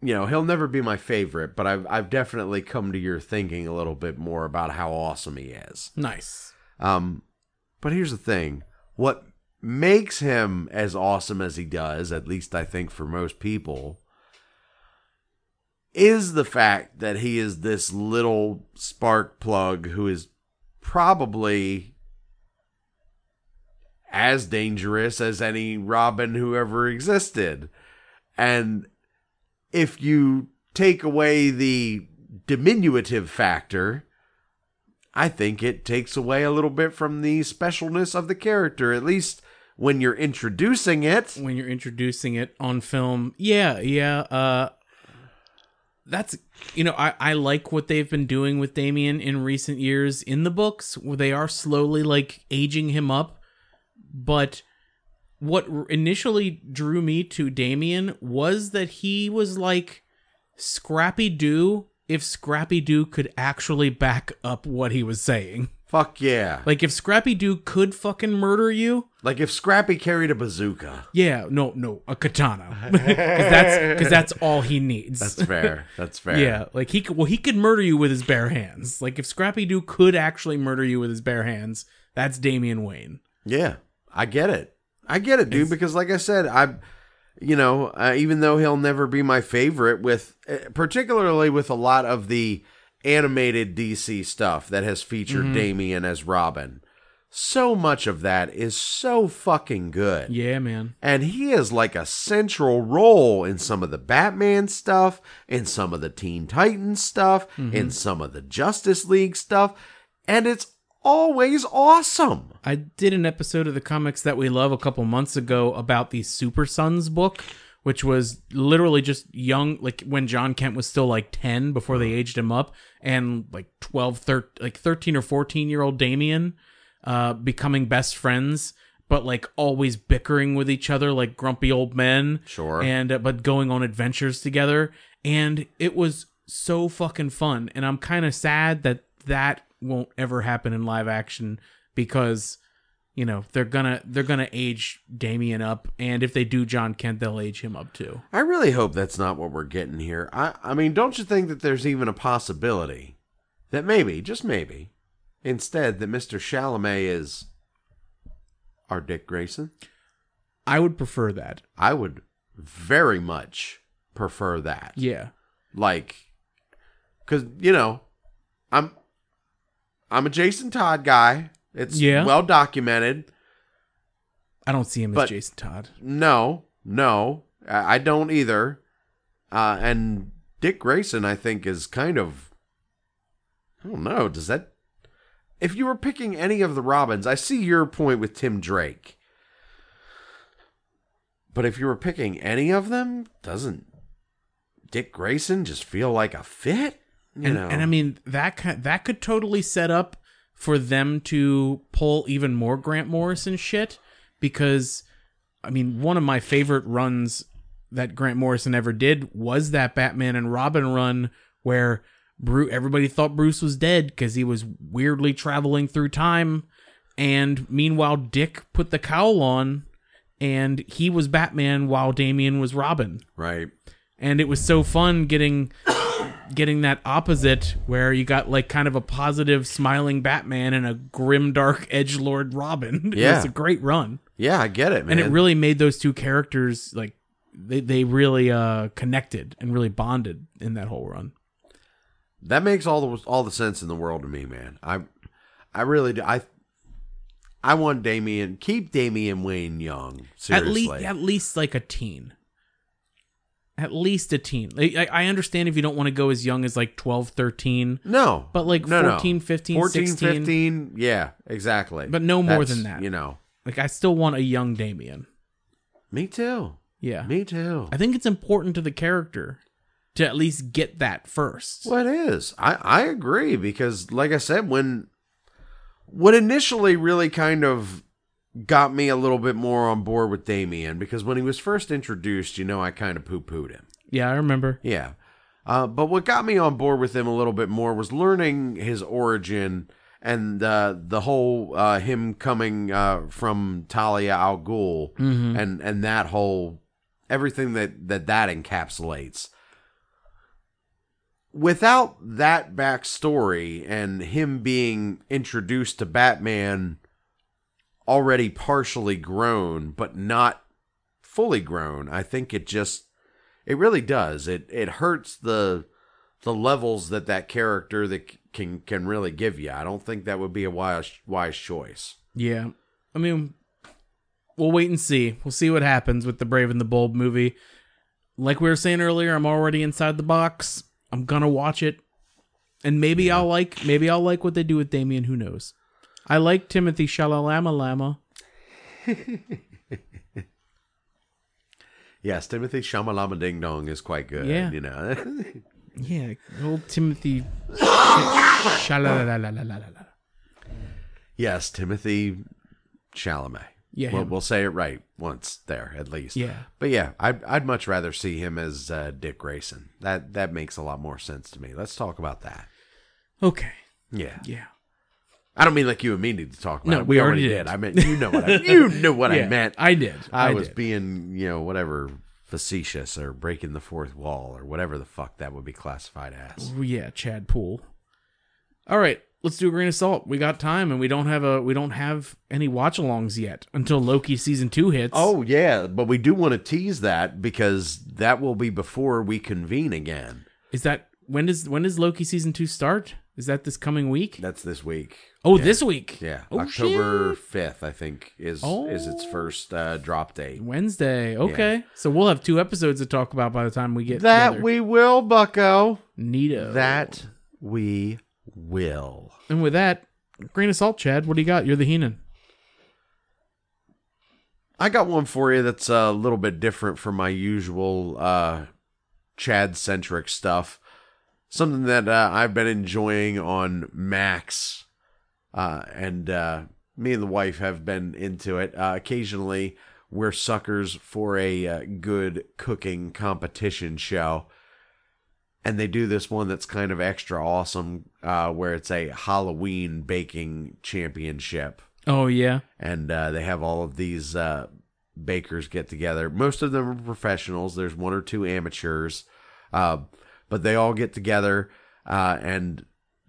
you know, he'll never be my favorite, but I've I've definitely come to your thinking a little bit more about how awesome he is. Nice. Um, but here's the thing: what makes him as awesome as he does, at least I think for most people, is the fact that he is this little spark plug who is probably as dangerous as any Robin who ever existed. And if you take away the diminutive factor, I think it takes away a little bit from the specialness of the character, at least when you're introducing it. When you're introducing it on film, yeah, yeah. Uh, that's you know I I like what they've been doing with Damian in recent years in the books, where they are slowly like aging him up. But what initially drew me to Damian was that he was like Scrappy Doo if Scrappy Doo could actually back up what he was saying. Fuck yeah. Like if Scrappy Doo could fucking murder you, Like if Scrappy carried a bazooka. yeah, no, no, a katana, because that's because that's all he needs. That's fair. That's fair. yeah, like he could, well, he could murder you with his bare hands. Like if Scrappy Doo could actually murder you with his bare hands, that's Damian Wayne. Yeah. I get it. I get it, dude, because like I said, I you know, uh, even though he'll never be my favorite with uh, particularly with a lot of the animated DC stuff that has featured Damian as Robin. So much of that is so fucking good. Yeah, man. And he is like a central role in some of the Batman stuff, in some of the Teen Titans stuff, in some of the Justice League stuff, and it's always awesome. I did an episode of the comics that we love a couple months ago about the Super Sons book, which was literally just young, like when Jon Kent was still like 10 before they aged him up, and like 12, 13, like 13 or 14 year old Damian uh, becoming best friends. But like always bickering with each other like grumpy old men. Sure. And uh, but going on adventures together, and it was so fucking fun. And I'm kind of sad that that won't ever happen in live action because you know they're gonna they're gonna age Damian up, and if they do Jon Kent, they'll age him up too. I really hope that's not what we're getting here. I, I mean, don't you think that there's even a possibility that maybe, just maybe, instead that Mr. Chalamet is our Dick Grayson? I would prefer that. I would very much prefer that. Yeah. Like, because you know, I'm I'm a Jason Todd guy. It's Yeah. well documented. I don't see him But- as Jason Todd. No, no, I I don't either. Uh, and Dick Grayson, I think, is kind of. I don't know. Does that. If you were picking any of the Robins, I see your point with Tim Drake. But if you were picking any of them, doesn't Dick Grayson just feel like a fit? You and, know, and I mean that ki- that could totally set up for them to pull even more Grant Morrison shit because I mean one of my favorite runs that Grant Morrison ever did was that Batman and Robin run where Bruce everybody thought Bruce was dead cuz he was weirdly traveling through time. And meanwhile Dick put the cowl on and he was Batman while Damian was Robin. Right? and it was so fun getting getting that opposite where you got like kind of a positive smiling batman and a grim dark edge lord robin Yeah. was a great run Yeah, I get it, man. and it really made those two characters like they, they really uh connected and really bonded in that whole run That makes all the all the sense in the world to me, man. I I really do. I I want Damian keep Damian Wayne young. Seriously. at least at least like a teen at least a teen I, I understand if you don't want to go as young as like 12 13 no, but like no, no. 15, 14, 16. 15, Yeah, exactly. But no more That's, than that. You know, like i still want a young damien me too. yeah Me too. I think it's important to the character to at least get that first. Well, it is. I I agree because, like I said, when what initially really kind of got me a little bit more on board with Damian because when he was first introduced, you know, I kind of poo pooed him. Yeah, I remember. Yeah. Uh, but what got me on board with him a little bit more was learning his origin and uh, the whole uh, him coming uh, from Talia al Ghul and and that whole everything that that that encapsulates. Without that backstory and him being introduced to Batman already partially grown but not fully grown, I think it just it really does. It it hurts the the levels that that character that can can really give you. I don't think that would be a wise wise choice. Yeah. I mean, we'll wait and see. We'll see what happens with the Brave and the Bold movie. Like we were saying earlier, I'm already inside the box. I'm gonna watch it, and maybe I'll like maybe I'll like what they do with Damian. Who knows? I like Timothy Shalalama Lama. Yes, Timothy Shamalama Ding Dong is quite good. Yeah. you know. Yeah, old Timothy. Shalalala. yes, Timothy Chalamet. Yeah, we'll, we'll say it right once there at least. Yeah. but yeah, I'd I'd much rather see him as uh, Dick Grayson. That that makes a lot more sense to me. Let's talk about that. Okay. Yeah, Yeah. I don't mean like you and me need to talk about No, it. we already did. I meant you know what I you knew what I meant. I did. I, I was did. being, you know, whatever facetious or breaking the fourth wall or whatever the fuck that would be classified as. Oh, yeah, Chad Pool. All right, let's do a grain of salt. We got time, and we don't have a we don't have any watch-alongs yet until Loki season two hits. Oh yeah, but we do want to tease that because that will be before we convene again. is that when does when does Loki season two start? Is that this coming week? That's this week. Oh, this week. Yeah, Oh, October fifth, I think is Oh. is its first uh, drop date. Wednesday. Okay, so we'll have two episodes to talk about by the time we get That together. we will, Bucko. Neato. That we will. and with that, grain of salt, Chad. What do you got? You're the Heenan. I got one for you that's a little bit different from my usual uh, Chad centric stuff. Something that uh, I've been enjoying on Max, uh, and uh, me and the wife have been into it. Uh, occasionally, we're suckers for a uh, good cooking competition show. And they do this one that's kind of extra awesome, uh, where it's a Halloween baking championship Oh yeah. and uh, they have all of these uh, bakers get together. Most of them are professionals. There's one or two amateurs, uh, but they all get together uh, and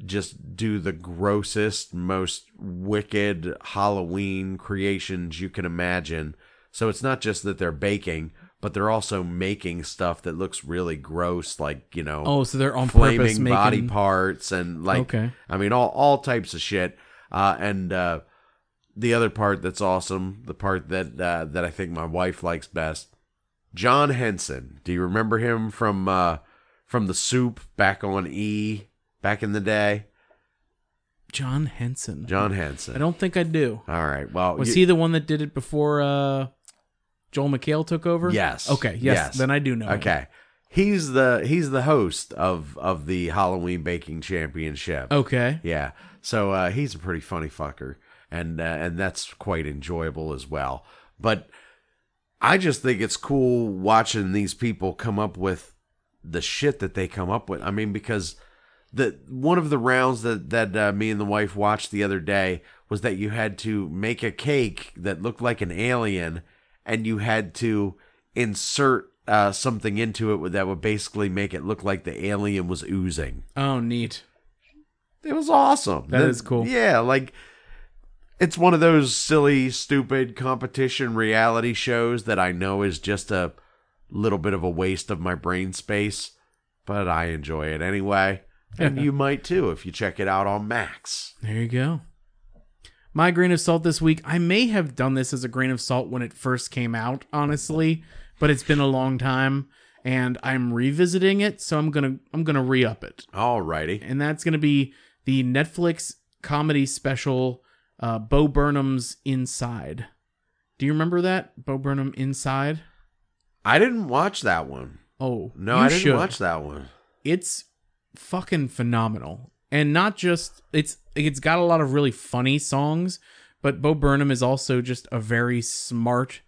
just do the grossest, most wicked Halloween creations you can imagine. So it's not just that they're baking, but they're also making stuff that looks really gross, like you know, Oh, so they're on flaming purpose making. body parts and like, Okay. I mean, all all types of shit. Uh, and uh, the other part that's awesome, the part that uh, that I think my wife likes best, John Henson. Do you remember him from uh, from the Soup back on E back in the day? John Henson. John Henson. I don't think I do. All right. Well, Was you- he the one that did it before uh, Joel McHale took over? Yes. Okay. Yes. Yes. Then I do know. him. Okay. He's the he's the host of of the Halloween Baking Championship. Okay. Yeah. So uh, he's a pretty funny fucker, and uh, and that's quite enjoyable as well. But I just think it's cool watching these people come up with the shit that they come up with. I mean, because the one of the rounds that that uh, me and the wife watched the other day was that you had to make a cake that looked like an alien, and you had to insert uh, something into it that would basically make it look like the alien was oozing. Oh, neat. It was awesome. That That is cool. Yeah, like it's one of those silly, stupid competition reality shows that I know is just a little bit of a waste of my brain space, but I enjoy it anyway. And you might too if you check it out on Max. There you go. My grain of salt this week. I may have done this as a grain of salt when it first came out, honestly, but it's been a long time and I'm revisiting it, so I'm going to I'm going to re-up it. Alrighty. And that's going to be the Netflix comedy special uh Bo Burnham's Inside. Do you remember that? Bo Burnham Inside? I didn't watch that one. Oh, No, I didn't should. watch that one. it's fucking phenomenal and not just it's it's got a lot of really funny songs but bo burnham is also just a very smart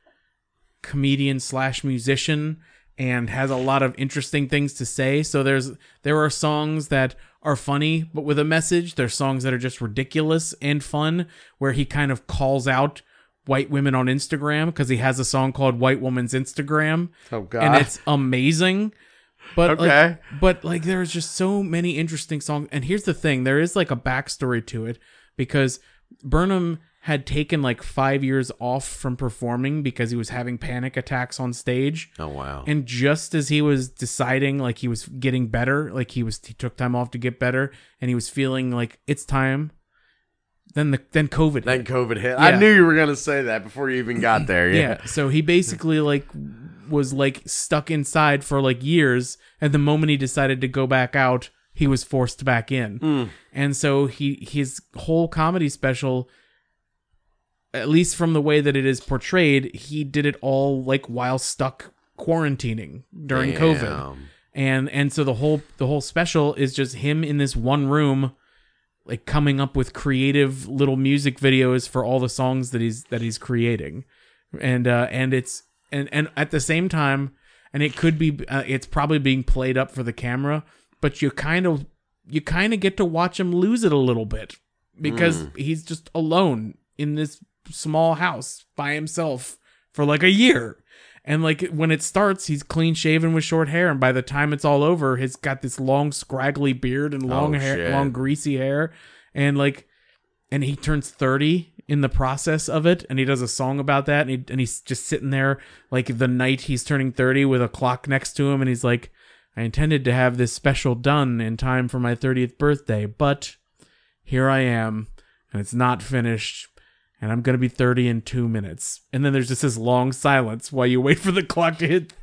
comedian slash musician and has a lot of interesting things to say so there's there are songs that are funny but with a message there's songs that are just ridiculous and fun where he kind of calls out white women on instagram because he has a song called white woman's instagram Oh god. and it's amazing. But like, Okay. but like there's just so many interesting songs. And here's the thing: there is like a backstory to it because Burnham had taken like five years off from performing because he was having panic attacks on stage. oh wow. And just as he was deciding like he was getting better, like he was he took time off to get better, and he was feeling like it's time. Then the then COVID then hit. COVID hit. I knew you were gonna say that before you even got there. yeah. Yeah. So he basically like was like stuck inside for like years, and the moment he decided to go back out, he was forced back in. Hmm. And so he his whole comedy special, at least from the way that it is portrayed, he did it all like while stuck quarantining during COVID and and so the whole the whole special is just him in this one room like coming up with creative little music videos for all the songs that he's that he's creating. And uh and it's and and at the same time and it could be uh, it's probably being played up for the camera but you kind of you kind of get to watch him lose it a little bit because he's just alone in this small house by himself for like a year and like when it starts, he's clean shaven with short hair, and by the time it's all over, he's got this long, scraggly beard and long Oh, hair, shit. long greasy hair, and like, and he turns thirty in the process of it, and he does a song about that, and he and he's just sitting there like the night he's turning thirty with a clock next to him, and he's like, I intended to have this special done in time for my thirtieth birthday, but here I am, and it's not finished and I'm gonna be 30 in two minutes. And then there's just this long silence while you wait for the clock to hit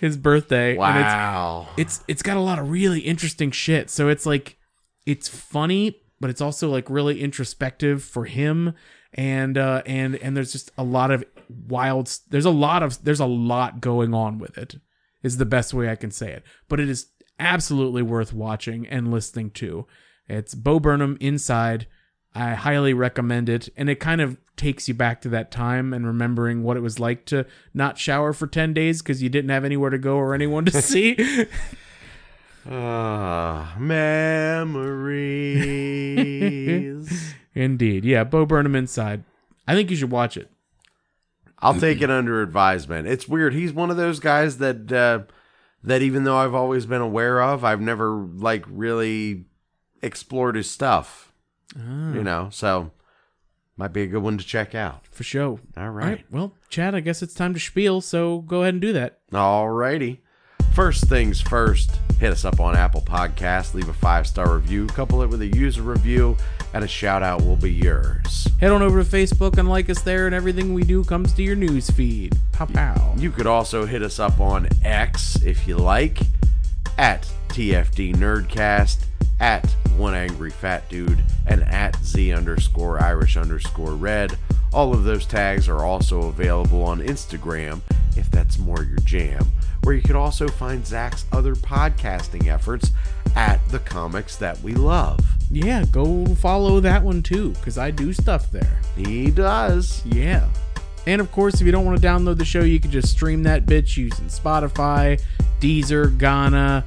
his birthday. And it's Wow. it's it's got a lot of really interesting shit. So it's like it's funny, but it's also like really introspective for him. And uh and and there's just a lot of wild there's a lot of there's a lot going on with it is the best way I can say it. But it is absolutely worth watching and listening to. It's Bo Burnham Inside. I highly recommend it. And it kind of takes you back to that time and remembering what it was like to not shower for 10 days because you didn't have anywhere to go or anyone to see. Ah, memories. Indeed. Yeah, Bo Burnham Inside. I think you should watch it. I'll take it under advisement. It's weird. He's one of those guys that uh, that even though I've always been aware of, I've never like really explored his stuff. You know, so might be a good one to check out. For sure. All All right. right. Well, Chad, I guess it's time to spiel, so go ahead and do that. All righty. First things first, hit us up on Apple Podcasts, leave a five star review, couple it with a user review, and a shout out will be yours. Head on over to Facebook and like us there, and everything we do comes to your news feed. Pow pow. You could also hit us up on X if you like, at TFD Nerdcast, at One Angry Fat Dude, and at Z underscore Irish underscore Red. All of those tags are also available on Instagram if that's more your jam, where you could also find Zach's other podcasting efforts at the comics that we love. Yeah, go follow that one too, because I do stuff there. He does. Yeah. And of course, if you don't want to download the show, you can just stream that bitch using Spotify, Deezer, Gaana,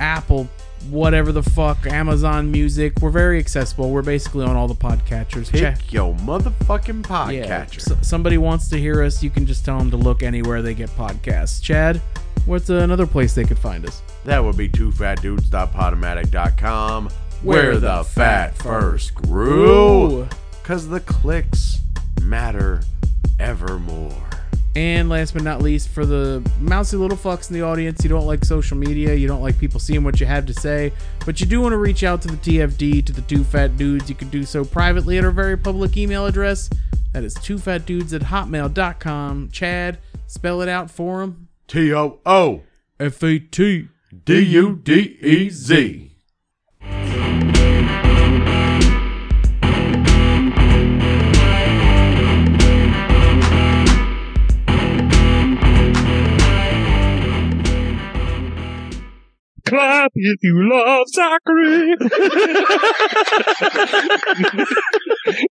Apple, whatever the fuck, Amazon Music. We're very accessible. We're basically on all the podcatchers. Pick Check. your motherfucking Yeah. podcatcher. S- somebody wants to hear us, you can just tell them to look anywhere they get podcasts. Chad, what's another place they could find us? That would be twofatdudes.podomatic.com, where the fat first grew. Because the clicks matter evermore. And last but not least, for the mousy little fucks in the audience, you don't like social media, you don't like people seeing what you have to say, but you do want to reach out to the TFD, to the Two Fat Dudes, you can do so privately at our very public email address. That is twofatdudes at hotmail.com. Chad, spell it out for him. T O O F A T. D U D E Z. Clap if you love Zachary.